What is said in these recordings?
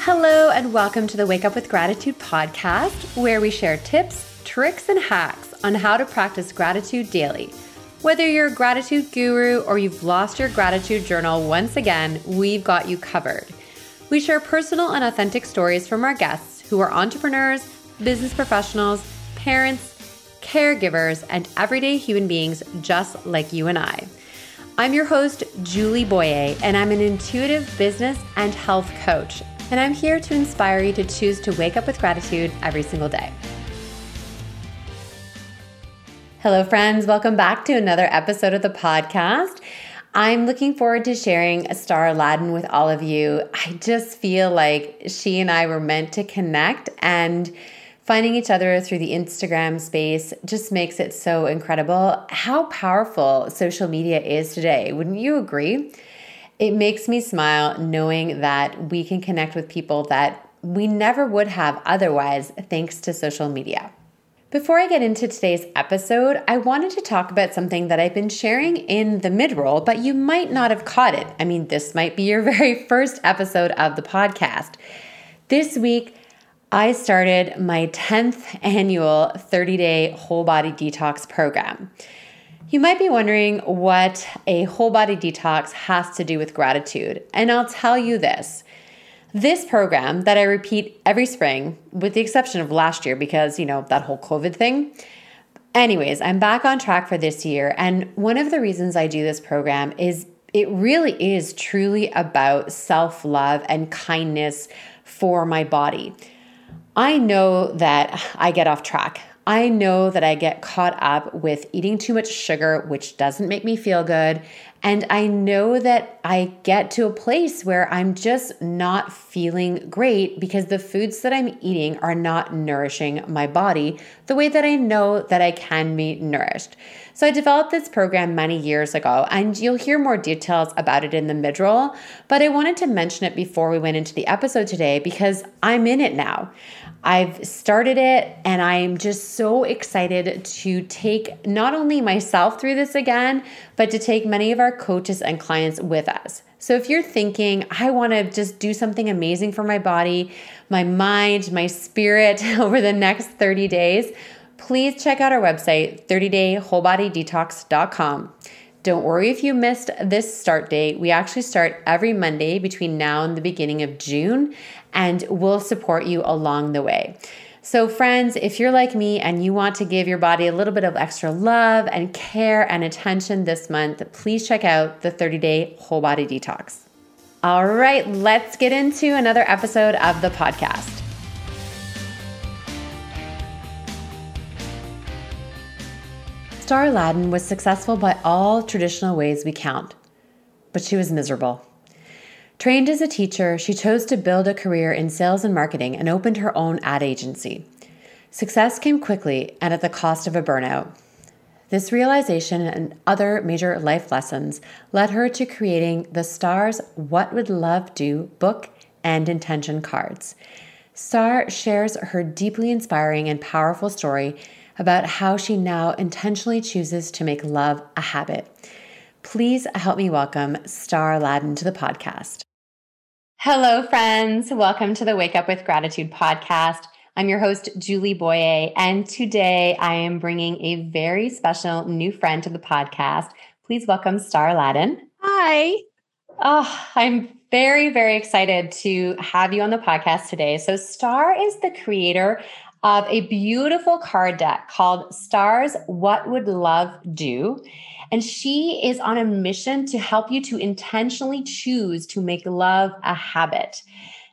Hello, and welcome to the Wake Up with Gratitude podcast, where we share tips, tricks, and hacks on how to practice gratitude daily. Whether you're a gratitude guru or you've lost your gratitude journal once again, we've got you covered. We share personal and authentic stories from our guests who are entrepreneurs, business professionals, parents, caregivers, and everyday human beings just like you and I. I'm your host, Julie Boyer, and I'm an intuitive business and health coach. And I'm here to inspire you to choose to wake up with gratitude every single day. Hello, friends. Welcome back to another episode of the podcast. I'm looking forward to sharing Star Aladdin with all of you. I just feel like she and I were meant to connect and finding each other through the Instagram space just makes it so incredible how powerful social media is today. Wouldn't you agree? It makes me smile knowing that we can connect with people that we never would have otherwise thanks to social media. Before I get into today's episode, I wanted to talk about something that I've been sharing in the mid roll, but you might not have caught it. I mean, this might be your very first episode of the podcast. This week, I started my 10th annual 30 day whole body detox program. You might be wondering what a whole body detox has to do with gratitude, and I'll tell you this. This program that I repeat every spring, with the exception of last year because, you know, that whole COVID thing. Anyways, I'm back on track for this year. And one of the reasons I do this program is it really is truly about self love and kindness for my body. I know that I get off track. I know that I get caught up with eating too much sugar, which doesn't make me feel good. And I know that I get to a place where I'm just not feeling great because the foods that I'm eating are not nourishing my body the way that I know that I can be nourished. So I developed this program many years ago, and you'll hear more details about it in the mid roll. But I wanted to mention it before we went into the episode today because I'm in it now. I've started it and I'm just so excited to take not only myself through this again, but to take many of our coaches and clients with us. So if you're thinking, I want to just do something amazing for my body, my mind, my spirit over the next 30 days, please check out our website, 30daywholebodydetox.com. Don't worry if you missed this start date. We actually start every Monday between now and the beginning of June, and we'll support you along the way. So, friends, if you're like me and you want to give your body a little bit of extra love and care and attention this month, please check out the 30 day whole body detox. All right, let's get into another episode of the podcast. Star Aladdin was successful by all traditional ways we count, but she was miserable. Trained as a teacher, she chose to build a career in sales and marketing and opened her own ad agency. Success came quickly and at the cost of a burnout. This realization and other major life lessons led her to creating the Star's What Would Love Do book and intention cards. Star shares her deeply inspiring and powerful story about how she now intentionally chooses to make love a habit. Please help me welcome Star Aladdin to the podcast. Hello, friends. Welcome to the Wake Up with Gratitude podcast. I'm your host, Julie Boyer, and today I am bringing a very special new friend to the podcast. Please welcome Star Aladdin. Hi. Oh, I'm very, very excited to have you on the podcast today. So, Star is the creator of a beautiful card deck called Stars What Would Love Do? And she is on a mission to help you to intentionally choose to make love a habit.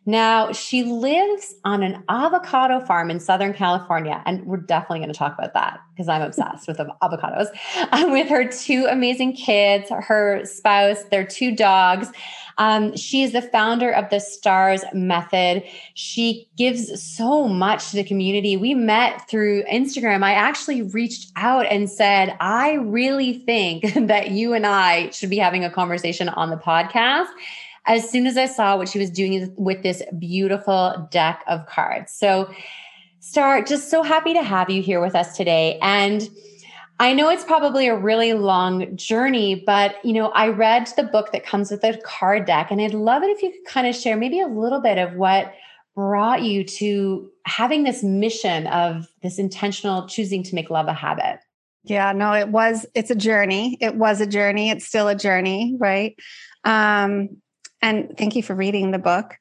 Now, she lives on an avocado farm in Southern California, and we're definitely going to talk about that because I'm obsessed with avocados. with her two amazing kids, her spouse, their two dogs. Um, she is the founder of the STARS method. She gives so much to the community. We met through Instagram. I actually reached out and said, I really think that you and I should be having a conversation on the podcast as soon as I saw what she was doing with this beautiful deck of cards. So, Star, just so happy to have you here with us today. And I know it's probably a really long journey, but you know, I read the book that comes with the card deck, and I'd love it if you could kind of share maybe a little bit of what brought you to having this mission of this intentional choosing to make love a habit. Yeah, no, it was, it's a journey. It was a journey. It's still a journey, right? Um, and thank you for reading the book.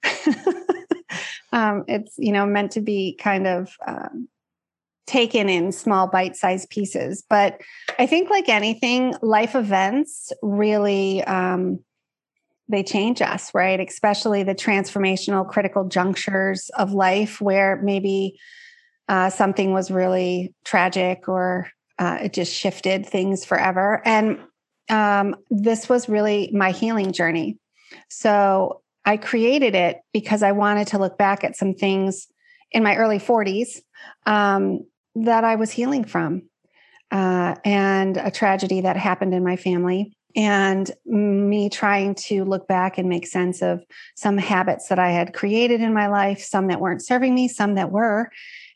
um, it's, you know, meant to be kind of um, taken in small bite-sized pieces but i think like anything life events really um, they change us right? Especially the transformational critical junctures of life where maybe uh, something was really tragic or uh, it just shifted things forever. And um, this was really my healing journey so i created it because i wanted to look back at some things in my early 40s um, that I was healing from, uh, and a tragedy that happened in my family, and me trying to look back and make sense of some habits that I had created in my life, some that weren't serving me, some that were,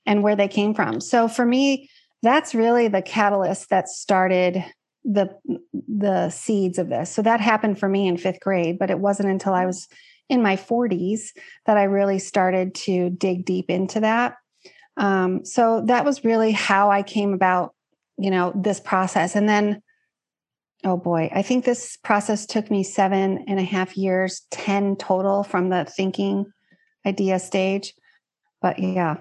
and where they came from. So for me, that's really the catalyst that started the the seeds of this. So that happened for me in 5th grade, but it wasn't until I was in my 40s that I really started to dig deep into that um, so that was really how I came about, you know, this process. And then, oh boy, I think this process took me seven and a half years, 10 total from the thinking idea stage. But yeah,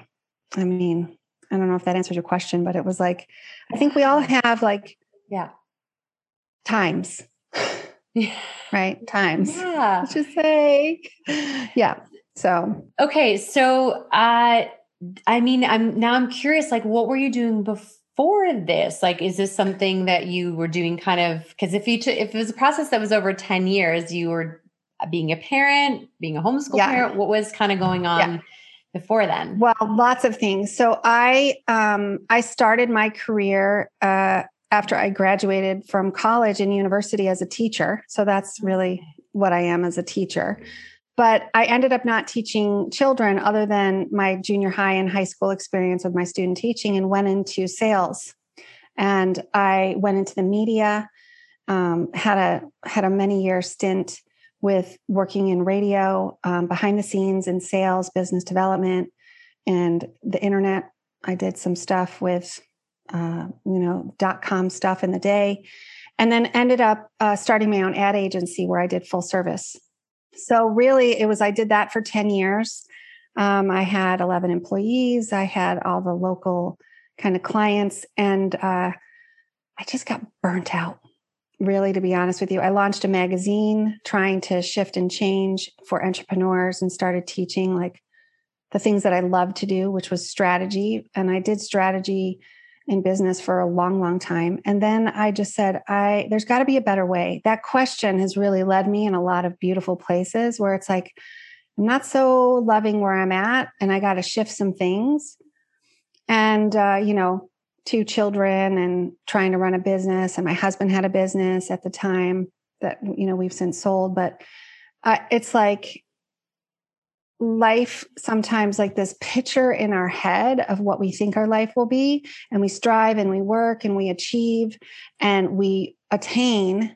I mean, I don't know if that answers your question, but it was like, I think we all have like, yeah, times. right? Times. Yeah. Let's just say. Yeah. So, okay. So, uh, I mean, I'm now I'm curious, like, what were you doing before this? Like, is this something that you were doing kind of because if you t- if it was a process that was over 10 years, you were being a parent, being a homeschool yeah. parent, what was kind of going on yeah. before then? Well, lots of things. So I um I started my career uh after I graduated from college and university as a teacher. So that's really what I am as a teacher. But I ended up not teaching children other than my junior high and high school experience with my student teaching and went into sales. And I went into the media, um, had a had a many year stint with working in radio, um, behind the scenes in sales, business development, and the internet. I did some stuff with, uh, you know, dot com stuff in the day, and then ended up uh, starting my own ad agency where I did full service so really, it was I did that for 10 years. Um, I had 11 employees, I had all the local kind of clients, and uh, I just got burnt out. Really, to be honest with you, I launched a magazine trying to shift and change for entrepreneurs and started teaching like the things that I love to do, which was strategy. And I did strategy in business for a long long time. And then i just said i there's got to be a better way. That question has really led me in a lot of beautiful places where it's like i'm not so loving where i'm at and i got to shift some things. And uh, you know two children and trying to run a business and my husband had a business at the time that you know we've since sold but uh, it's like life sometimes like this picture in our head of what we think our life will be and we strive and we work and we achieve and we attain.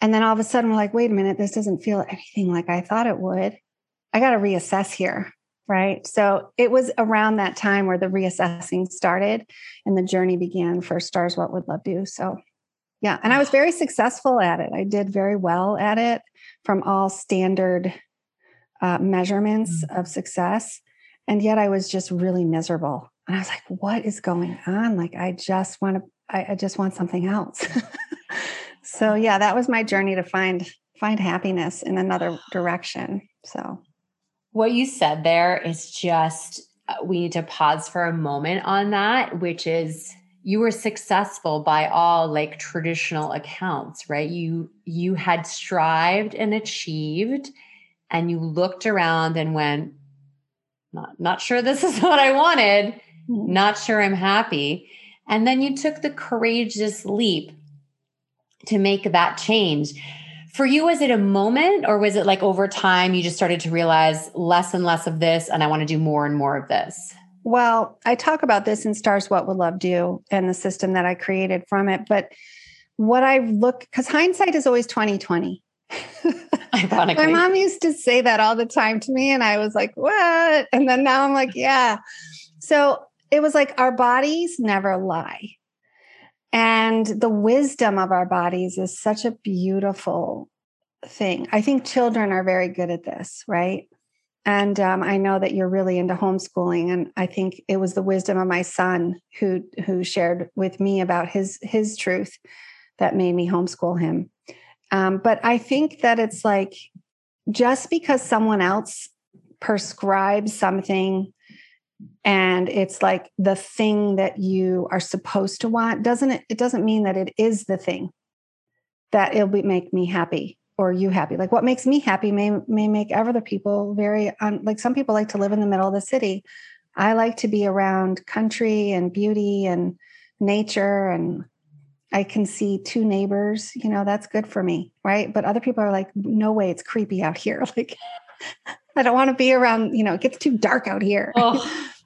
And then all of a sudden we're like wait a minute this doesn't feel anything like i thought it would. I got to reassess here. Right? So it was around that time where the reassessing started and the journey began for stars what would love do. So yeah and i was very successful at it. I did very well at it from all standard uh, measurements mm-hmm. of success. And yet I was just really miserable. And I was like, what is going on? Like, I just want to, I, I just want something else. so yeah, that was my journey to find, find happiness in another direction. So what you said there is just, uh, we need to pause for a moment on that, which is you were successful by all like traditional accounts right you you had strived and achieved and you looked around and went, not, not sure this is what I wanted, mm-hmm. not sure I'm happy. And then you took the courageous leap to make that change. For you, was it a moment or was it like over time you just started to realize less and less of this and I want to do more and more of this? Well, I talk about this in Stars What Would Love Do and the system that I created from it. But what I look because hindsight is always 2020. My mom used to say that all the time to me, and I was like, what? And then now I'm like, yeah. So it was like our bodies never lie. And the wisdom of our bodies is such a beautiful thing. I think children are very good at this, right? And um, I know that you're really into homeschooling, and I think it was the wisdom of my son who who shared with me about his his truth that made me homeschool him. Um, but I think that it's like just because someone else prescribes something and it's like the thing that you are supposed to want doesn't it, it doesn't mean that it is the thing that it'll be, make me happy or you happy. Like what makes me happy may may make other people very um, like some people like to live in the middle of the city. I like to be around country and beauty and nature and I can see two neighbors, you know, that's good for me, right? But other people are like, no way, it's creepy out here. Like, I don't want to be around, you know, it gets too dark out here. Oh.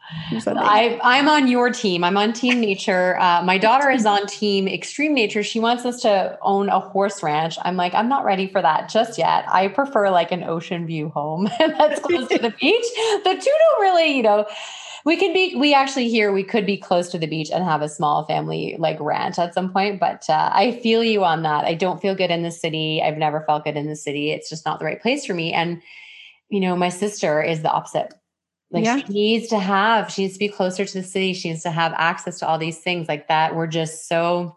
I, I'm on your team. I'm on Team Nature. Uh, my daughter is on Team Extreme Nature. She wants us to own a horse ranch. I'm like, I'm not ready for that just yet. I prefer like an ocean view home that's close to the beach. The two don't really, you know, we could be we actually here we could be close to the beach and have a small family like ranch at some point but uh, i feel you on that. I don't feel good in the city. I've never felt good in the city. It's just not the right place for me. And you know my sister is the opposite. Like yeah. she needs to have she needs to be closer to the city. She needs to have access to all these things like that. We're just so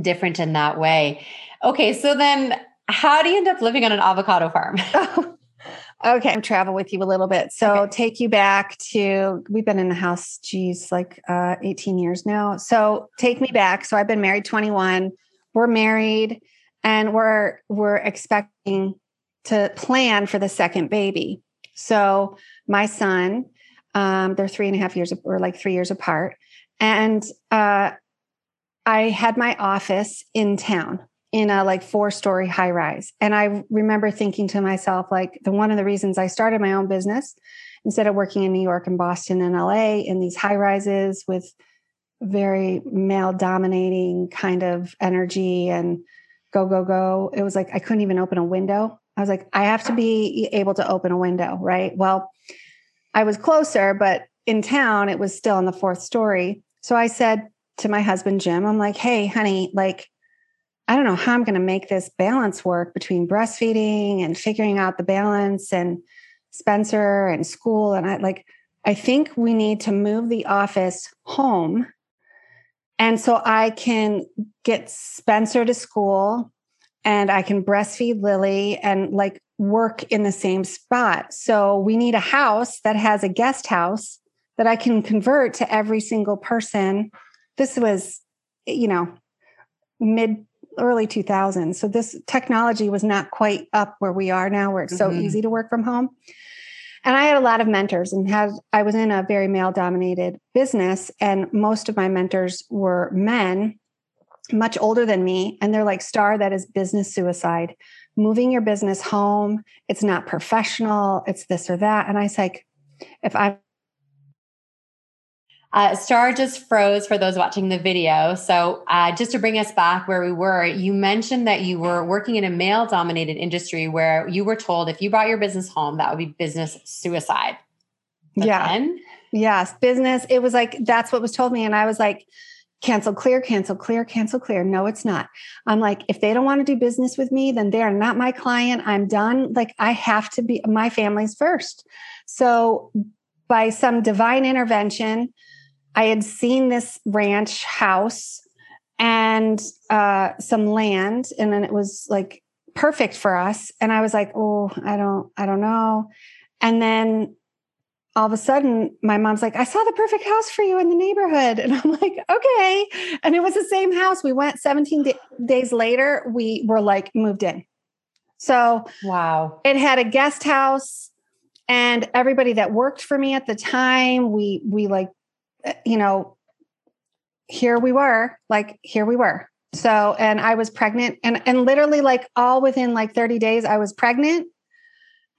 different in that way. Okay so then how do you end up living on an avocado farm Okay, I'll travel with you a little bit. So okay. take you back to we've been in the house, geez, like uh, 18 years now. So take me back. So I've been married 21. We're married and we're we're expecting to plan for the second baby. So my son, um, they're three and a half years or like three years apart. And uh, I had my office in town in a like four story high rise. And I remember thinking to myself, like, the one of the reasons I started my own business instead of working in New York and Boston and LA in these high rises with very male dominating kind of energy and go, go, go. It was like I couldn't even open a window. I was like, I have to be able to open a window, right? Well, I was closer, but in town, it was still on the fourth story. So I said to my husband, Jim, I'm like, hey, honey, like, I don't know how I'm going to make this balance work between breastfeeding and figuring out the balance and Spencer and school. And I like, I think we need to move the office home. And so I can get Spencer to school and I can breastfeed Lily and like work in the same spot. So we need a house that has a guest house that I can convert to every single person. This was, you know, mid early 2000s. So this technology was not quite up where we are now, where it's mm-hmm. so easy to work from home. And I had a lot of mentors and had I was in a very male dominated business and most of my mentors were men much older than me and they're like star that is business suicide moving your business home it's not professional it's this or that and i was like if i'm uh, Star just froze for those watching the video. So, uh, just to bring us back where we were, you mentioned that you were working in a male dominated industry where you were told if you brought your business home, that would be business suicide. But yeah. Then- yes. Business. It was like, that's what was told me. And I was like, cancel clear, cancel clear, cancel clear. No, it's not. I'm like, if they don't want to do business with me, then they are not my client. I'm done. Like, I have to be, my family's first. So, by some divine intervention, I had seen this ranch house and uh, some land, and then it was like perfect for us. And I was like, oh, I don't, I don't know. And then all of a sudden, my mom's like, I saw the perfect house for you in the neighborhood. And I'm like, okay. And it was the same house. We went 17 d- days later, we were like moved in. So, wow. It had a guest house and everybody that worked for me at the time, we, we like you know, here we were, like, here we were. So, and I was pregnant and, and literally like all within like 30 days, I was pregnant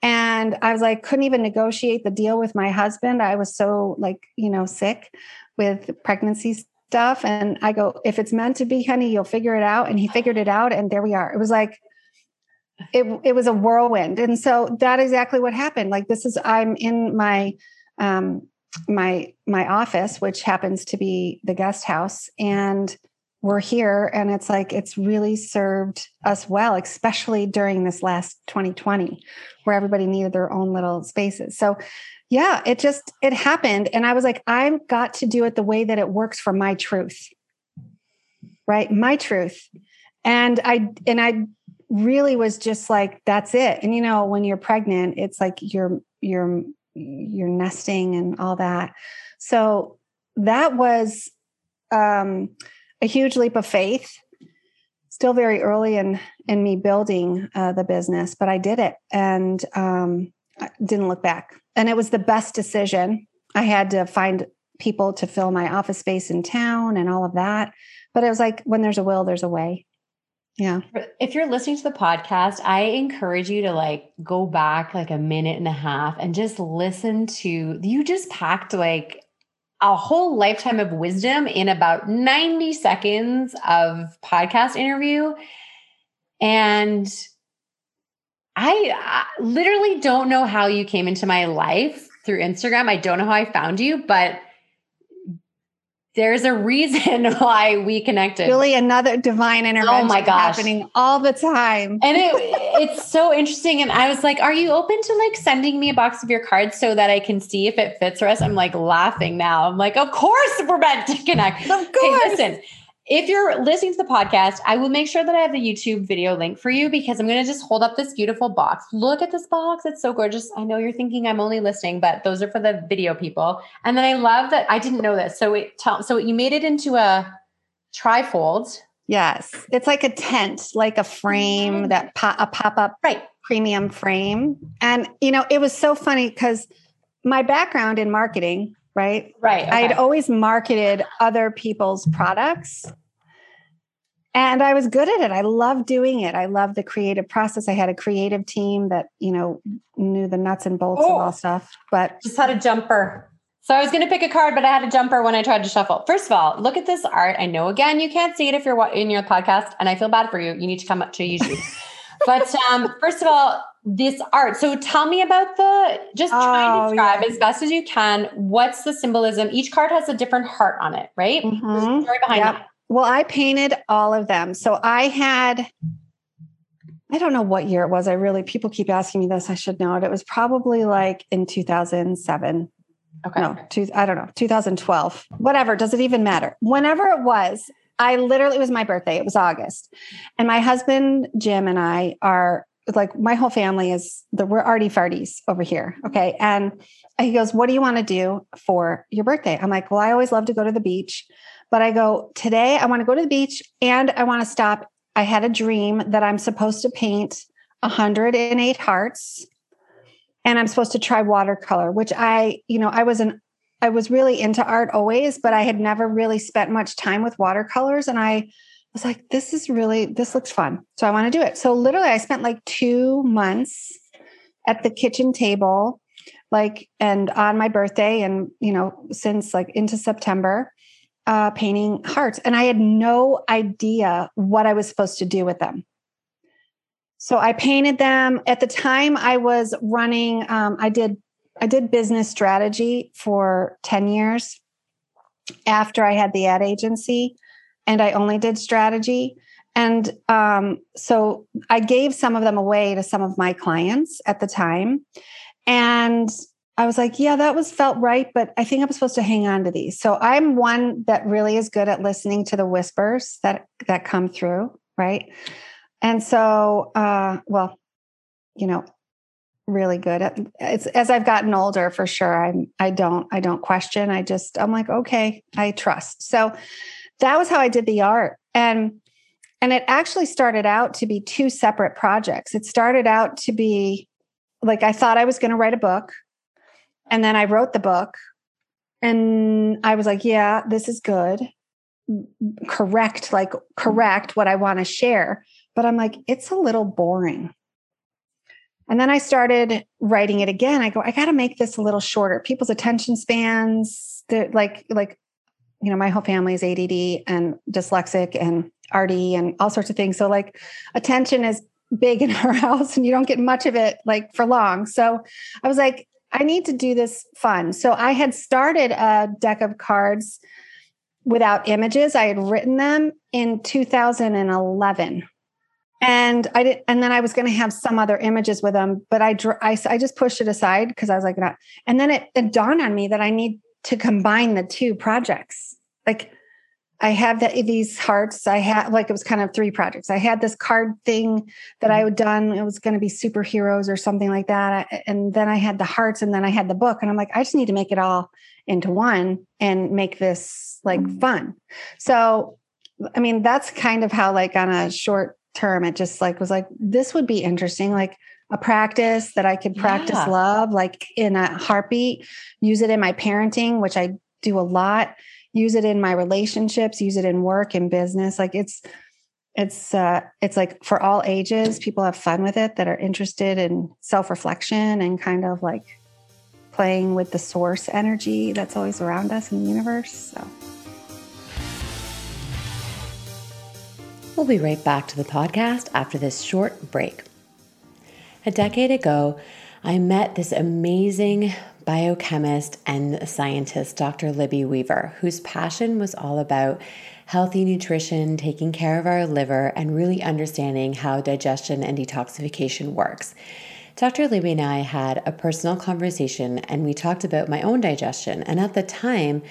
And I was like, couldn't even negotiate the deal with my husband. I was so like, you know, sick with pregnancy stuff. And I go, if it's meant to be, honey, you'll figure it out. And he figured it out. And there we are. It was like, it, it was a whirlwind. And so that exactly what happened. Like this is, I'm in my, um, my, my office, which happens to be the guest house. And we're here and it's like it's really served us well especially during this last 2020 where everybody needed their own little spaces. So yeah it just it happened and i was like i've got to do it the way that it works for my truth. Right? My truth. And i and i really was just like that's it. And you know when you're pregnant it's like you're you're you're nesting and all that so that was um a huge leap of faith. Still very early in in me building uh, the business, but I did it and um, didn't look back. And it was the best decision. I had to find people to fill my office space in town and all of that. But it was like when there's a will, there's a way. Yeah. If you're listening to the podcast, I encourage you to like go back like a minute and a half and just listen to you just packed like a whole lifetime of wisdom in about 90 seconds of podcast interview. And I, I literally don't know how you came into my life through Instagram. I don't know how I found you, but there's a reason why we connected. Really, another divine intervention. Oh my gosh, happening all the time, and it, it's so interesting. And I was like, "Are you open to like sending me a box of your cards so that I can see if it fits for us?" I'm like laughing now. I'm like, "Of course, we're meant to connect." Of course. Okay, listen, if you're listening to the podcast, I will make sure that I have the YouTube video link for you because I'm going to just hold up this beautiful box. Look at this box. It's so gorgeous. I know you're thinking I'm only listening, but those are for the video people. And then I love that I didn't know this. So it tell so you made it into a trifold. Yes. It's like a tent, like a frame mm-hmm. that po- a pop-up right premium frame. And you know, it was so funny cuz my background in marketing right? Right. Okay. I had always marketed other people's products. And I was good at it. I loved doing it. I loved the creative process. I had a creative team that, you know, knew the nuts and bolts oh, of all stuff. But just had a jumper. So I was going to pick a card, but I had a jumper when I tried to shuffle. First of all, look at this art. I know again you can't see it if you're in your podcast, and I feel bad for you. You need to come up to YouTube. But um, first of all, this art. So tell me about the just try oh, and describe yeah. as best as you can. What's the symbolism? Each card has a different heart on it, right? Mm-hmm. story behind yep. that. Well, I painted all of them. So I had, I don't know what year it was. I really, people keep asking me this. I should know it. It was probably like in 2007. Okay. No, two, I don't know, 2012, whatever. Does it even matter? Whenever it was, I literally, it was my birthday. It was August. And my husband, Jim, and I are like my whole family is the we're arty farties over here. Okay. And he goes, What do you want to do for your birthday? I'm like, Well, I always love to go to the beach. But I go, Today I want to go to the beach and I want to stop. I had a dream that I'm supposed to paint 108 hearts and I'm supposed to try watercolor, which I, you know, I was an I was really into art always, but I had never really spent much time with watercolors. And I was like, this is really, this looks fun. So I want to do it. So literally, I spent like two months at the kitchen table, like, and on my birthday, and, you know, since like into September, uh, painting hearts. And I had no idea what I was supposed to do with them. So I painted them. At the time, I was running, um, I did I did business strategy for 10 years after I had the ad agency and I only did strategy. And um, so I gave some of them away to some of my clients at the time. And I was like, yeah, that was felt right, but I think I'm supposed to hang on to these. So I'm one that really is good at listening to the whispers that that come through, right? And so, uh, well, you know, really good at it's as I've gotten older for sure. I'm I don't I don't question. I just I'm like, okay, I trust. So that was how I did the art. And and it actually started out to be two separate projects. It started out to be like I thought I was going to write a book. And then I wrote the book. And I was like, yeah, this is good. Correct, like correct what I want to share. But I'm like, it's a little boring. And then I started writing it again. I go, I got to make this a little shorter. People's attention spans, they're like, like, you know, my whole family is ADD and dyslexic and RD and all sorts of things. So like attention is big in our house and you don't get much of it like for long. So I was like, I need to do this fun. So I had started a deck of cards without images. I had written them in 2011. And I did, and then I was going to have some other images with them, but I, I, I just pushed it aside because I was like, not. and then it, it dawned on me that I need to combine the two projects. Like I have that these hearts. I had like it was kind of three projects. I had this card thing that I mm-hmm. had done. It was going to be superheroes or something like that. And then I had the hearts, and then I had the book. And I'm like, I just need to make it all into one and make this like mm-hmm. fun. So, I mean, that's kind of how like on a short term, it just like was like this would be interesting. Like a practice that I could practice yeah. love, like in a heartbeat. Use it in my parenting, which I do a lot use it in my relationships, use it in work and business. Like it's it's uh it's like for all ages, people have fun with it that are interested in self-reflection and kind of like playing with the source energy that's always around us in the universe. So We'll be right back to the podcast after this short break. A decade ago, I met this amazing biochemist and scientist, Dr. Libby Weaver, whose passion was all about healthy nutrition, taking care of our liver, and really understanding how digestion and detoxification works. Dr. Libby and I had a personal conversation and we talked about my own digestion. And at the time,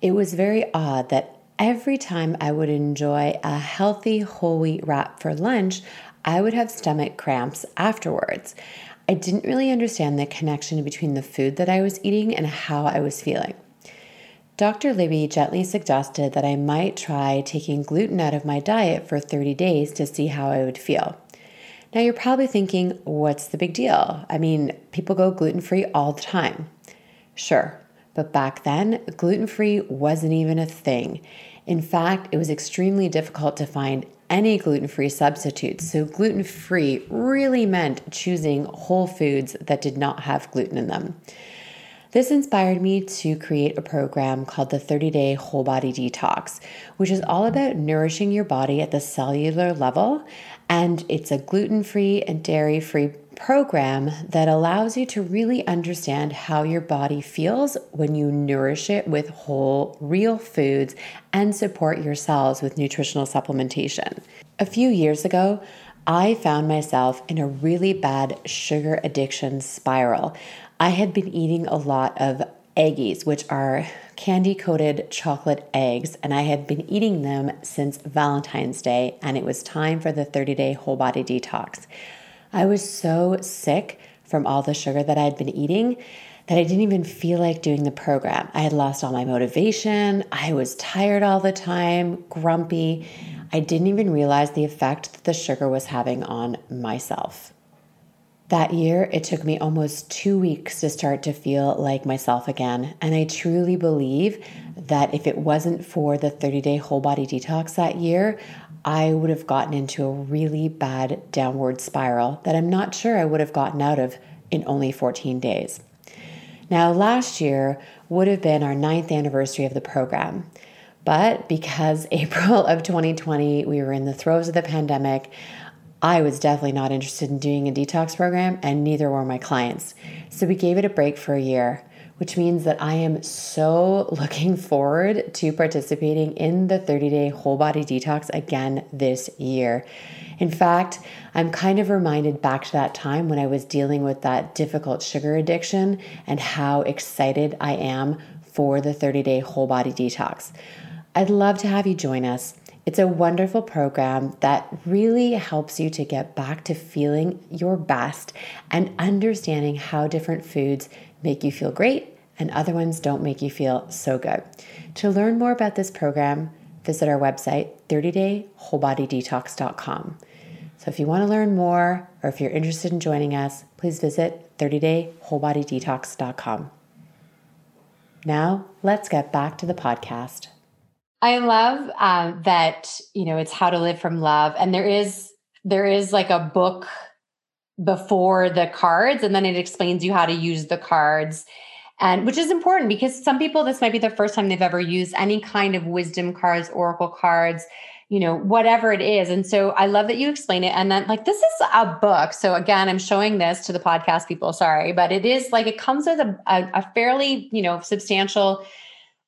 it was very odd that every time I would enjoy a healthy whole wheat wrap for lunch, I would have stomach cramps afterwards. I didn't really understand the connection between the food that I was eating and how I was feeling. Dr. Libby gently suggested that I might try taking gluten out of my diet for 30 days to see how I would feel. Now, you're probably thinking, what's the big deal? I mean, people go gluten free all the time. Sure, but back then, gluten free wasn't even a thing. In fact, it was extremely difficult to find any gluten free substitutes. So, gluten free really meant choosing whole foods that did not have gluten in them. This inspired me to create a program called the 30 Day Whole Body Detox, which is all about nourishing your body at the cellular level. And it's a gluten free and dairy free program that allows you to really understand how your body feels when you nourish it with whole, real foods and support your cells with nutritional supplementation. A few years ago, I found myself in a really bad sugar addiction spiral. I had been eating a lot of Eggies, which are candy coated chocolate eggs, and I had been eating them since Valentine's Day, and it was time for the 30 day whole body detox. I was so sick from all the sugar that I had been eating that I didn't even feel like doing the program. I had lost all my motivation. I was tired all the time, grumpy. I didn't even realize the effect that the sugar was having on myself. That year, it took me almost two weeks to start to feel like myself again. And I truly believe that if it wasn't for the 30 day whole body detox that year, I would have gotten into a really bad downward spiral that I'm not sure I would have gotten out of in only 14 days. Now, last year would have been our ninth anniversary of the program. But because April of 2020, we were in the throes of the pandemic, I was definitely not interested in doing a detox program, and neither were my clients. So we gave it a break for a year which means that I am so looking forward to participating in the 30 day whole body detox again this year. In fact, I'm kind of reminded back to that time when I was dealing with that difficult sugar addiction and how excited I am for the 30 day whole body detox. I'd love to have you join us. It's a wonderful program that really helps you to get back to feeling your best and understanding how different foods make you feel great and other ones don't make you feel so good. To learn more about this program, visit our website, 30daywholebodydetox.com. So if you want to learn more or if you're interested in joining us, please visit 30daywholebodydetox.com. Now, let's get back to the podcast. I love uh, that, you know, it's how to live from love. And there is, there is like a book before the cards and then it explains you how to use the cards. And which is important because some people this might be the first time they've ever used any kind of wisdom cards oracle cards you know whatever it is. And so i love that you explain it and then like this is a book. So again i'm showing this to the podcast people sorry but it is like it comes with a, a, a fairly you know substantial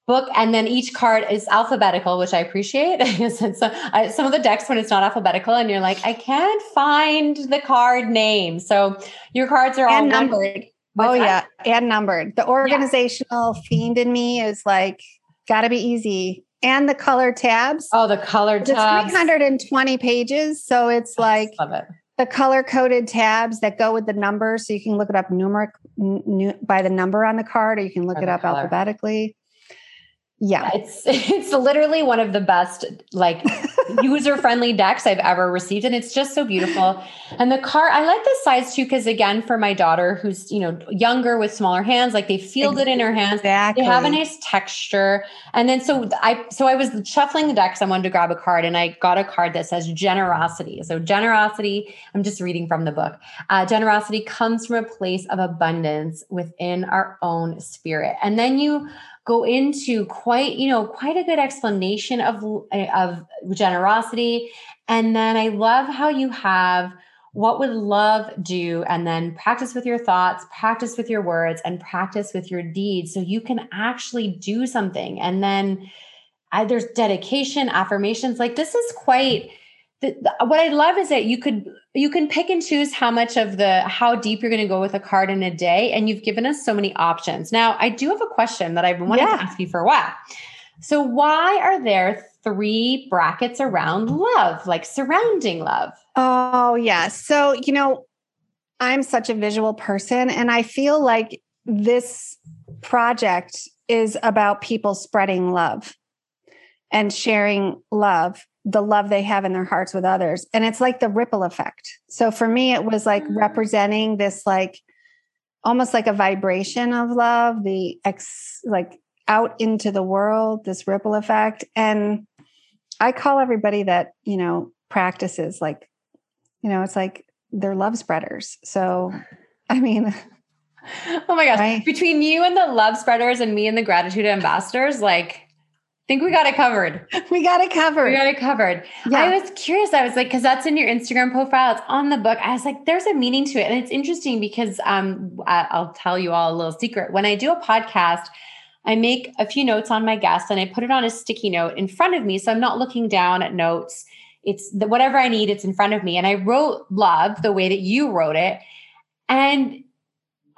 book and then each card is alphabetical which i appreciate. So, I, uh, some of the decks when it's not alphabetical and you're like i can't find the card name. So your cards are and all numbered. oh yeah and numbered. The organizational yeah. fiend in me is like gotta be easy. And the color tabs. Oh the color tabs. 320 pages so it's like love it. the color coded tabs that go with the numbers so you can look it up numeric n- by the number on the card or you can look or it up color. alphabetically yeah. It's it's literally one of the best like user friendly decks i've ever received and it's just so beautiful. And the card i like this size too because again for my daughter who's you know younger with smaller hands like they feel exactly. good in her hands. Exactly. they have a nice texture. And then so i so i was shuffling the decks i wanted to grab a card and i got a card that says generosity. So generosity i'm just reading from the book. Uh, generosity comes from a place of abundance within our own spirit. And then you go into quite you know quite a good explanation of of generosity. And then i love how you have what would love do and then practice with your thoughts practice with your words and practice with your deeds so you can actually do something. And then uh, there's dedication affirmations like this is quite the, the, what I love is that you could you can pick and choose how much of the how deep you're going to go with a card in a day, and you've given us so many options. Now, I do have a question that I've wanted yeah. to ask you for a while. So, why are there three brackets around love, like surrounding love? Oh, yeah. So, you know, I'm such a visual person, and I feel like this project is about people spreading love and sharing love the love they have in their hearts with others. And it's like the ripple effect. So for me it was like mm. representing this like almost like a vibration of love the ex like out into the world this ripple effect. And i call everybody that you know practices like you know it's like they're love spreaders. So i mean oh my gosh. right? between you and the love spreaders and me and the gratitude ambassadors like think we got it covered. We got it covered. We got it covered. Yeah. I was curious. I was like, because that's in your Instagram profile. It's on the book. I was like, there's a meaning to it, and it's interesting because um, I'll tell you all a little secret. When I do a podcast, I make a few notes on my guest and I put it on a sticky note in front of me, so I'm not looking down at notes. It's the, whatever I need. It's in front of me, and I wrote love the way that you wrote it, and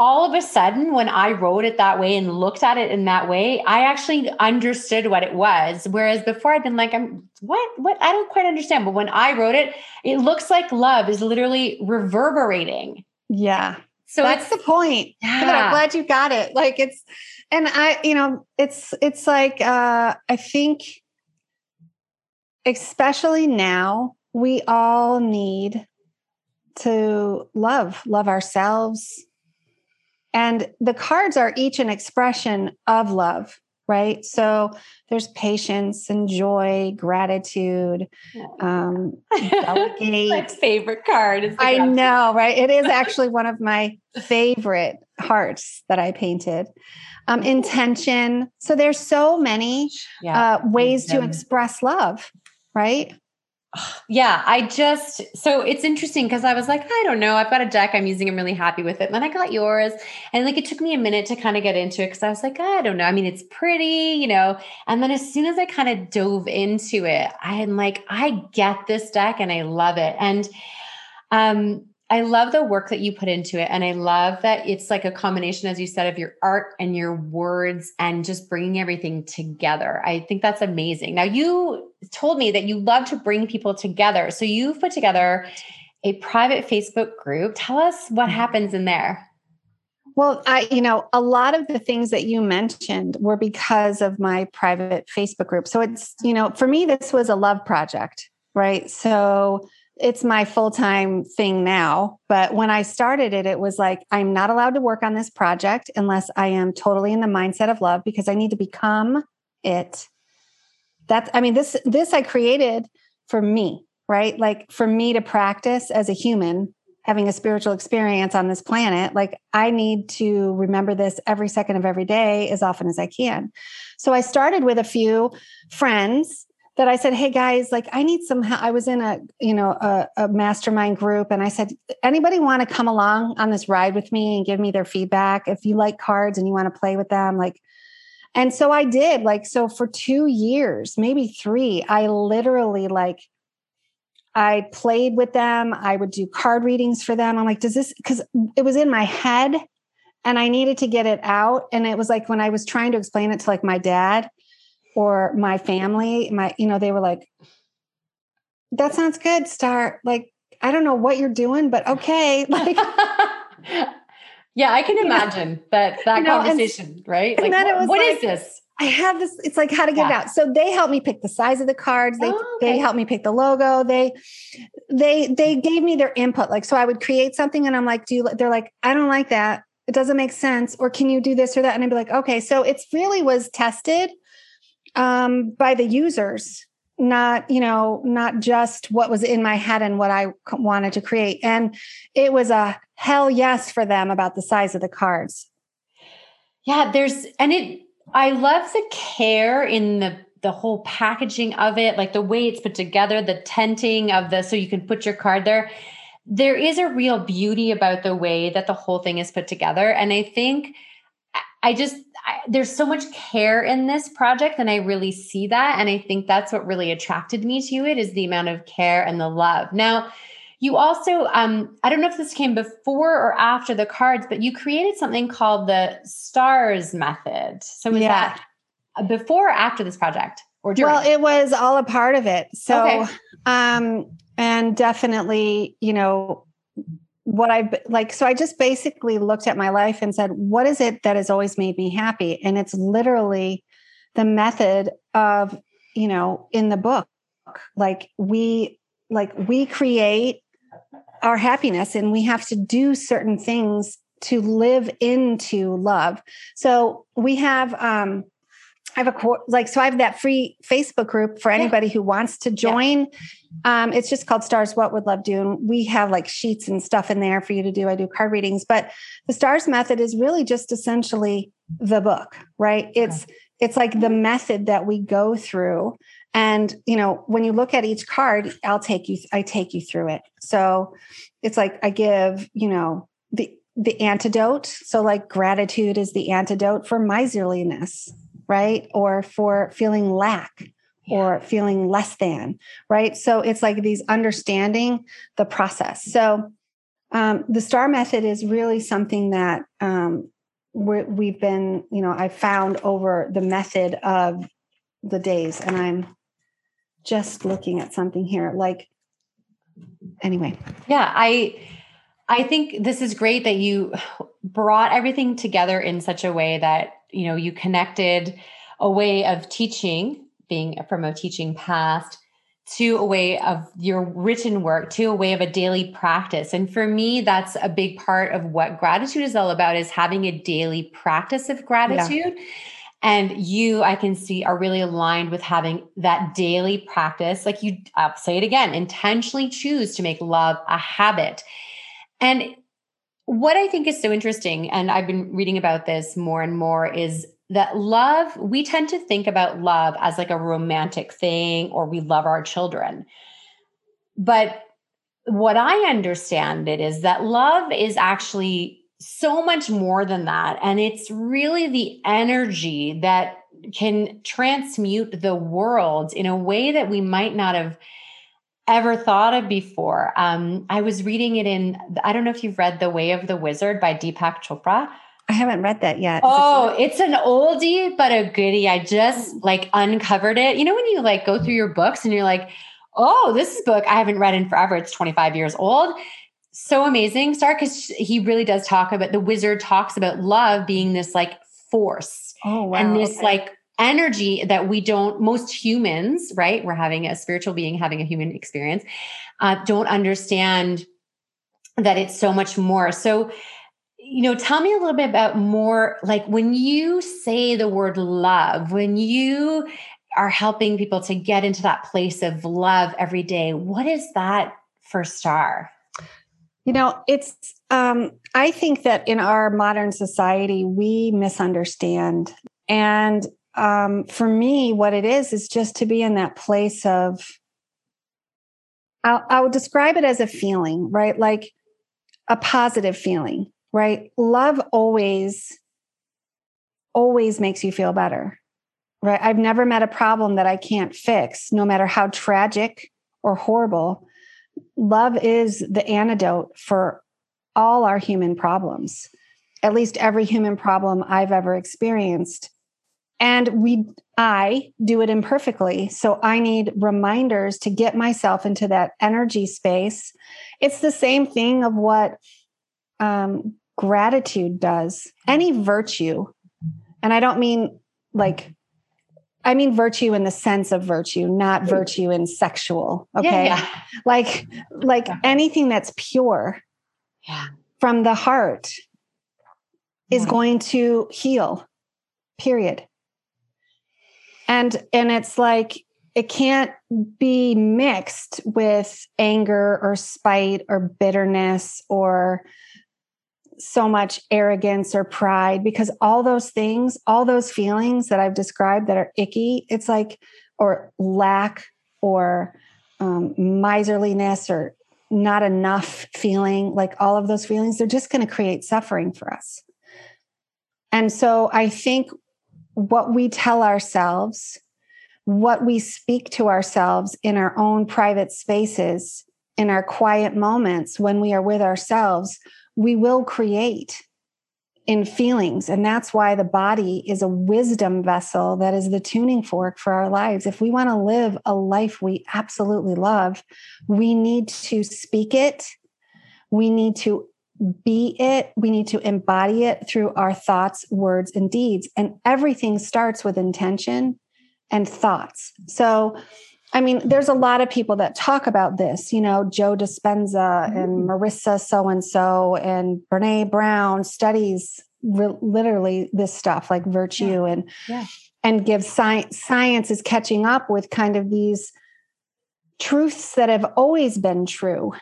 all of a sudden, when I wrote it that way and looked at it in that way, I actually understood what it was. Whereas before I'd been like, I'm what, what? I don't quite understand. But when I wrote it, it looks like love is literally reverberating. Yeah. So that's the point. Yeah. But I'm glad you got it. Like it's, and I, you know, it's, it's like, uh, I think, especially now, we all need to love, love ourselves, and the cards are each an expression of love, right? So there's patience and joy, gratitude, um, delegate. my favorite card. I know, right? It is actually one of my favorite hearts that I painted. Um, intention. So there's so many yeah. uh, ways to express love, right? Yeah, I just so it's interesting because I was like, I don't know, I've got a deck I'm using, I'm really happy with it. And then I got yours, and like it took me a minute to kind of get into it because I was like, I don't know. I mean, it's pretty, you know. And then as soon as I kind of dove into it, I'm like, I get this deck and I love it. And um, I love the work that you put into it. And I love that it's like a combination, as you said, of your art and your words and just bringing everything together. I think that's amazing. Now, you told me that you love to bring people together. So you've put together a private Facebook group. Tell us what mm-hmm. happens in there. Well, I, you know, a lot of the things that you mentioned were because of my private Facebook group. So it's, you know, for me, this was a love project, right? So it's my full-time thing now but when i started it it was like i'm not allowed to work on this project unless i am totally in the mindset of love because i need to become it that's i mean this this i created for me right like for me to practice as a human having a spiritual experience on this planet. Like I need to remember this every second of every day as often as I can. So I started with a few friends that I said, "Hey guys, like I need some help." I was in a, you know, a, a mastermind group and I said, "Anybody want to come along on this ride with me and give me their feedback if you like cards and you want to play with them like and so I did like so for 2 years, maybe 3, I literally like I played with them. I would do card readings for them. I'm like, does this, because it was in my head and I needed to get it out. And it was like when I was trying to explain it to like my dad or my family, my, you know, they were like, that sounds good, Star. Like, I don't know what you're doing, but okay. Like, yeah, I can imagine that that you know, conversation, and, right? Like, what, what like, is this? I have this. It's like how to get yeah. it out. So they helped me pick the size of the cards. They oh, okay. they helped me pick the logo. They they they gave me their input. Like so, I would create something, and I'm like, do you? They're like, I don't like that. It doesn't make sense. Or can you do this or that? And I'd be like, okay. So it's really was tested um, by the users, not you know, not just what was in my head and what I wanted to create. And it was a hell yes for them about the size of the cards. Yeah, there's and it I love the care in the the whole packaging of it, like the way it's put together, the tenting of the so you can put your card there. There is a real beauty about the way that the whole thing is put together, and I think I just I, there's so much care in this project, and I really see that, and I think that's what really attracted me to it is the amount of care and the love. Now you also, um, I don't know if this came before or after the cards, but you created something called the STARS method. So was yeah. that before or after this project? Or during? Well, it was all a part of it. So, okay. um, and definitely, you know, what I've like, so I just basically looked at my life and said, what is it that has always made me happy? And it's literally the method of, you know, in the book, like we, like we create our happiness and we have to do certain things to live into love. So we have um I have a like so I have that free Facebook group for anybody yeah. who wants to join. Yeah. Um it's just called Stars What Would Love Do and we have like sheets and stuff in there for you to do. I do card readings, but the stars method is really just essentially the book, right? It's okay. it's like the method that we go through and you know when you look at each card i'll take you i take you through it so it's like i give you know the the antidote so like gratitude is the antidote for miserliness right? Or for feeling lack or feeling less than right? So it's like these understanding the process. So um, the star method is really something that um, we have been you know i found over the method of the days and i'm just looking at something here like anyway. Yeah i i think this is great that you brought everything together in such a way that you know you connected a way of teaching being from a teaching past to a way of your written work to a way of a daily practice. And for me that's a big part of what gratitude is all about is having a daily practice of gratitude. Yeah and you i can see are really aligned with having that daily practice. Like you i'll say it again intentionally choose to make love a habit. And what i think is so interesting and i've been reading about this more and more is that love we tend to think about love as like a romantic thing or we love our children but what i understand it is that love is actually so much more than that. And it's really the energy that can transmute the world in a way that we might not have ever thought of before. Um, I was reading it in, I don't know if you've read The Way of the Wizard by Deepak Chopra. I haven't read that yet. Oh, it's an oldie, but a goodie. I just like uncovered it. You know, when you like go through your books and you're like, oh, this book I haven't read in forever. It's 25 years old so amazing, Star, because he really does talk about the wizard talks about love being this like force. Oh, wow. And this okay. like energy that we don't, most humans, right? We're having a spiritual being having a human experience, uh, don't understand that it's so much more. So, you know, tell me a little bit about more like when you say the word love, when you are helping people to get into that place of love every day, what is that for Star? You know, it's, um, I think that in our modern society, we misunderstand. And um, for me, what it is, is just to be in that place of, I'll, I would describe it as a feeling, right? Like a positive feeling, right? Love always, always makes you feel better, right? I've never met a problem that I can't fix, no matter how tragic or horrible. Love is the antidote for all our human problems, at least every human problem I've ever experienced and we i do it imperfectly. So i need reminders to get myself into that energy space. It's the same thing of what um, gratitude does. Any virtue and i don't mean like i mean virtue in the sense of virtue not virtue in sexual okay? yeah, yeah. like like anything that's pure yeah. from the heart is going to heal period and and it's like it can't be mixed with anger or spite or bitterness or so much arrogance or pride because all those things all those feelings that i've described that are icky it's like or lack or um, miserliness or not enough feeling like all of those feelings they're just going to create suffering for us. And so i think what we tell ourselves, what we speak to ourselves in our own private spaces, in our quiet moments when we are with ourselves, we will create in feelings. And that's why the body is a wisdom vessel that is the tuning fork for our lives. If we want to live a life we absolutely love, we need to speak it. We need to be it. We need to embody it through our thoughts, words, and deeds. And everything starts with intention and thoughts. So, I mean, there's a lot of people that talk about this, you know, Joe Dispenza mm-hmm. and Marissa so and so and Brene Brown studies re- literally this stuff like virtue yeah. and yeah. and give science science is catching up with kind of these truths that have always been true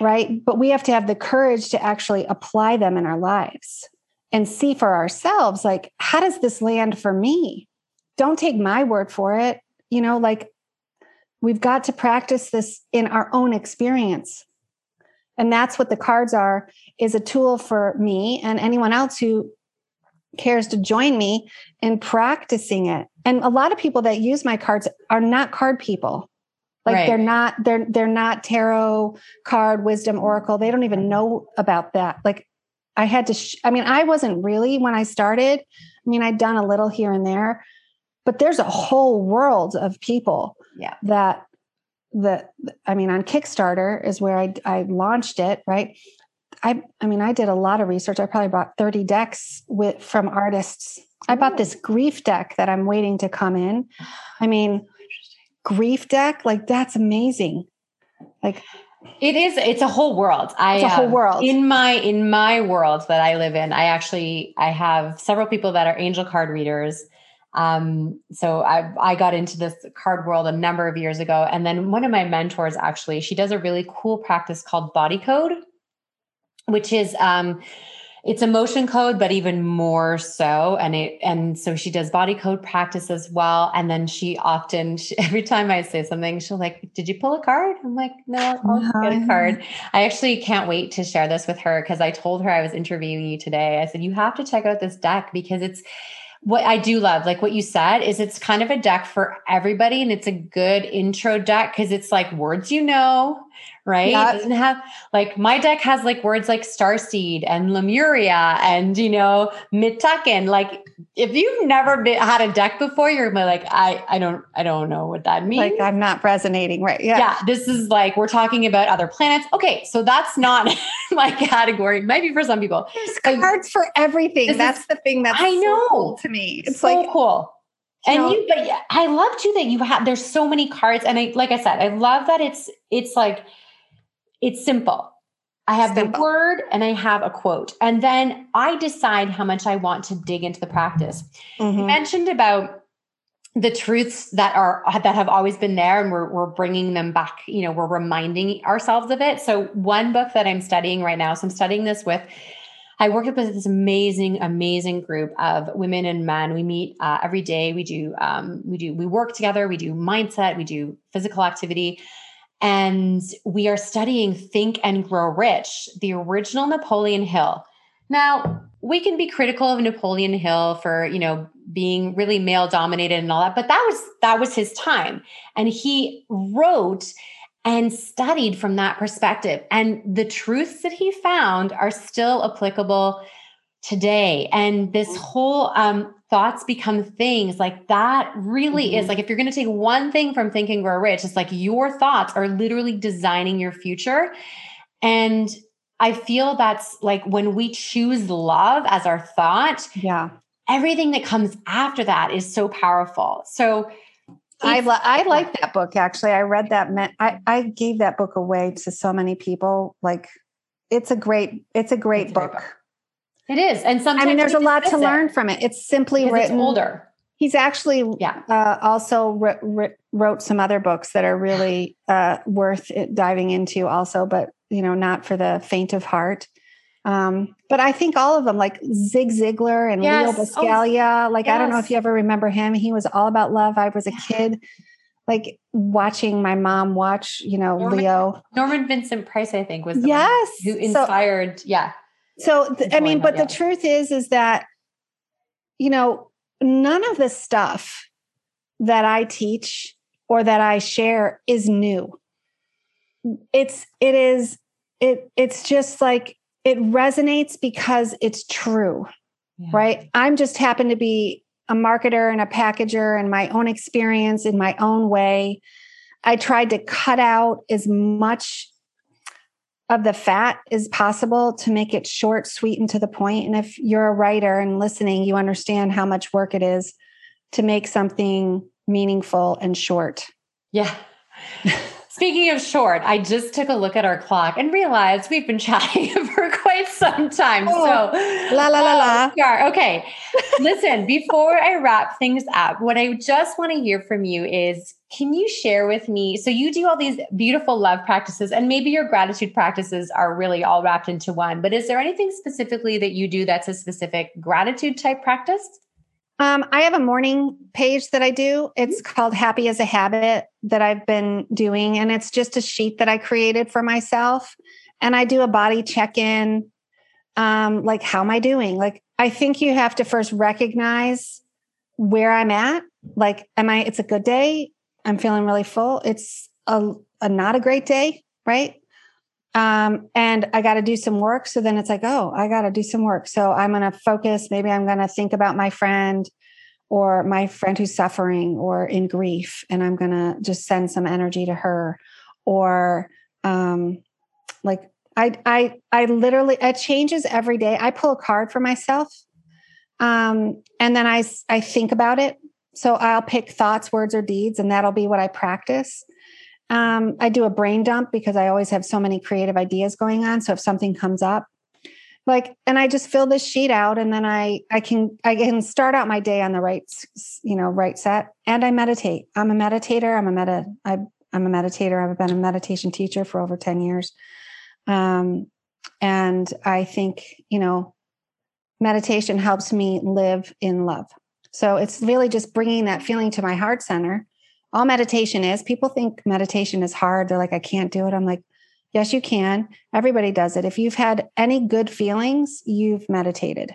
right? But we have to have the courage to actually apply them in our lives and see for ourselves like, how does this land for me? Don't take my word for it. You know, like we've got to practice this in our own experience. And that's what the cards are is a tool for me and anyone else who cares to join me in practicing it. And a lot of people that use my cards are not card people. Like right. they're not they're they're not tarot card wisdom oracle. They don't even mm-hmm. know about that. Like I had to sh- I mean I wasn't really when I started. I mean I'd done a little here and there, but there's a whole world of people yeah. that that I mean on Kickstarter is where I I launched it, right? I I mean I did a lot of research. I probably bought 30 decks with from artists. I bought this grief deck that I'm waiting to come in. I mean, grief deck like that's amazing. Like it is it's a whole world. I it's a whole world. in my in my world that i live in i actually i have several people that are angel card readers. Um, so I, I got into this card world a number of years ago and then one of my mentors actually she does a really cool practice called body code which is um, it's Emotion Code but even more so. And it and so she does body code practice as well. And then she often she, every time i say something she'll like did you pull a card? I'm like no i'll no. get a card. I actually can't wait to share this with her because i told her i was interviewing you today. I said you have to check out this deck because it's what I do love, like what you said, is it's kind of a deck for everybody and it's a good intro deck because it's like words you know, right? Yep. It doesn't have like my deck has like words like starseed and lemuria and you know mitukin. Like if you've never been, had a deck before, you're like, I I don't I don't know what that means. Like I'm not resonating, right? Yeah. Yeah. This is like we're talking about other planets. Okay, so that's not my category. Maybe for some people. There's cards for everything. That's is, the thing that's I know so cool to me. It's so like cool and know, you but yeah, i love too that you have there's so many cards and i like i said i love that it's it's like it's simple. I have simple. the word and I have a quote. And then I decide how much I want to dig into the practice. Mm-hmm. You mentioned about the truths that are that have always been there and we're, we're bringing them back you know we're reminding ourselves of it so one book that i'm studying right now so i'm studying this with i work with this amazing amazing group of women and men we meet uh, every day we do um, we do we work together we do mindset we do physical activity and we are studying think and grow rich the original napoleon hill. Now we can be critical of napoleon hill for you know being really male dominated and all that but that was that was his time. And he wrote and studied from that perspective. And the truths that he found are still applicable today. And this mm-hmm. whole um, thoughts become things like that really mm-hmm. is like if you're going to take one thing from think and grow rich it's like your thoughts are literally designing your future and i feel that's like when we choose love as our thought yeah everything that comes after that is so powerful. So I li- I like that book actually. I read that I I gave that book away to so many people. Like it's a great it's a great, book. great book. It is. And sometimes I mean there's a lot to it. learn from it. It's simply because written it's older. He's actually yeah. Uh, also re- re- wrote some other books that are really uh, worth diving into also, but you know, not for the faint of heart. Um, but I think all of them, like Zig Ziglar and yes. Leo Buscaglia, oh, like yes. I don't know if you ever remember him. He was all about love. I was a kid, like watching my mom watch, you know, Norman, Leo. Norman Vincent Price, I think, was the yes who inspired. So, yeah. So th- I mean, but yeah. the truth is, is that you know none of the stuff that I teach or that I share is new. It's it is it it's just like it resonates because it's true, yeah. right? I'm just happen to be a marketer and a packager and my own experience in my own way. I tried to cut out as much of the fat is possible to make it short, sweet, and to the point. And if you're a writer and listening, you understand how much work it is to make something meaningful and short. Yeah. Speaking of short, I just took a look at our clock and realized we've been chatting for quite some time. Oh, so, la la la la. Oh, okay. Listen, before I wrap things up, what I just want to hear from you is can you share with me? So, you do all these beautiful love practices, and maybe your gratitude practices are really all wrapped into one, but is there anything specifically that you do that's a specific gratitude type practice? Um, I have a morning page that I do. It's mm-hmm. called Happy as a Habit that I've been doing. And it's just a sheet that I created for myself. And I do a body check in. Um, like, how am I doing? Like, I think you have to first recognize where I'm at. Like, am I, it's a good day. I'm feeling really full. It's a, a not a great day, right? Um, and I got to do some work. So then it's like, oh, I got to do some work. So I'm going to focus. Maybe I'm going to think about my friend or my friend who's suffering or in grief, and I'm going to just send some energy to her. Or um, like I, I, I literally it changes every day. I pull a card for myself, um, and then I, I think about it. So I'll pick thoughts, words, or deeds, and that'll be what I practice. Um, I do a brain dump because I always have so many creative ideas going on. So if something comes up, like, and I just fill this sheet out, and then I I can I can start out my day on the right you know right set, and I meditate. I'm a meditator. I'm a meta. I, I'm a meditator. I've been a meditation teacher for over ten years, um, and I think you know meditation helps me live in love. So it's really just bringing that feeling to my heart center all meditation is. People think meditation is hard. They're like, I can't do it. I'm like, yes, you can. Everybody does it. If you've had any good feelings, you've meditated.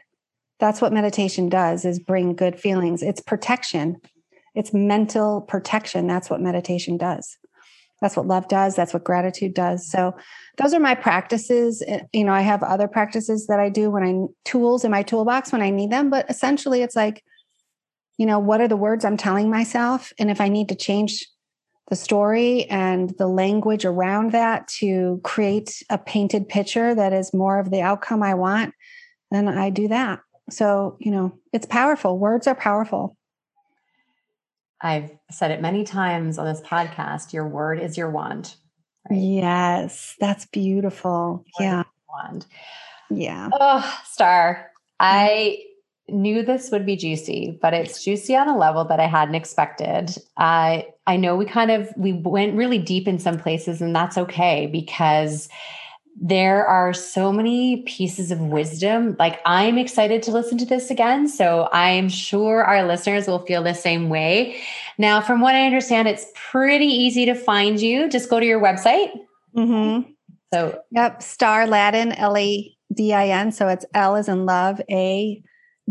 That's what meditation does is bring good feelings. It's protection. It's mental protection. That's what meditation does. That's what love does. That's what gratitude does. So those are my practices. Eh, you know, I have other practices that I do when I tools in my toolbox when I need them, but essentially it's like you know, what are the words I'm telling myself? And if I need to change the story and the language around that to create a painted picture that is more of the outcome I want, then I do that. So, you know, it's powerful. Words are powerful. I've said it many times on this podcast your word is your wand. Right? Yes, that's beautiful. Word yeah. Wand. Yeah. Oh, Star. Mm-hmm. I knew this would be juicy, but it's juicy on a level that I hadn't expected. I I know we kind of we went really deep in some places and that's okay because there are so many pieces of wisdom. Like I'm excited to listen to this again, so I'm sure our listeners will feel the same way. Now, from what I understand, it's pretty easy to find you. Just go to your website. Mm-hmm. So, yep, Star Ladin, L A D I N. So it's L is in love, A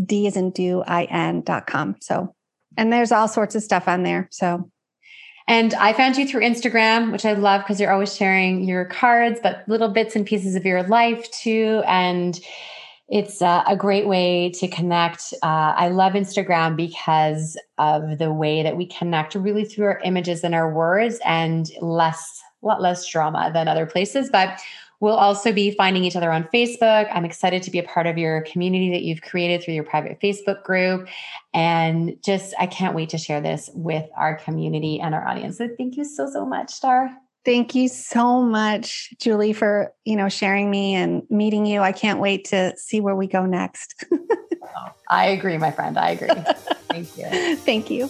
D is in do, I N dot com. So, and there's all sorts of stuff on there. So, and I found you through Instagram, which I love because you're always sharing your cards, but little bits and pieces of your life too. And it's uh, a great way to connect. Uh, I love Instagram because of the way that we connect really through our images and our words and less, a lot less drama than other places. But We'll also be finding each other on Facebook. I'm excited to be a part of your community that you've created through your private Facebook group. And just, I can't wait to share this with our community and our audience. So thank you so, so much, Star. Thank you so much, Julie, for you know sharing me and meeting you. I can't wait to see where we go next. oh, I agree, my friend. I agree. Thank you. Thank you.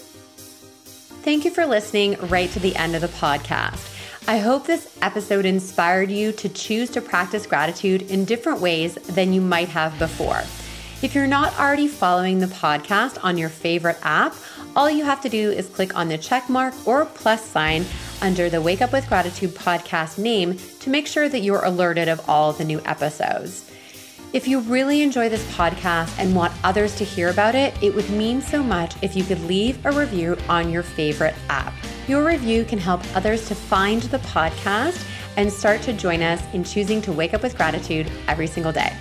Thank you for listening right to the end of the podcast. I hope this episode inspired you to choose to practice gratitude in different ways than you might have before. If you're not already following the podcast on your favorite app, all you have to do is click on the check mark or plus sign under the Wake Up with Gratitude podcast name to make sure that you're alerted of all the new episodes. If you really enjoy this podcast and want others to hear about it, it would mean so much if you could leave a review on your favorite app. Your review can help others to find the podcast and start to join us in choosing to wake up with gratitude every single day.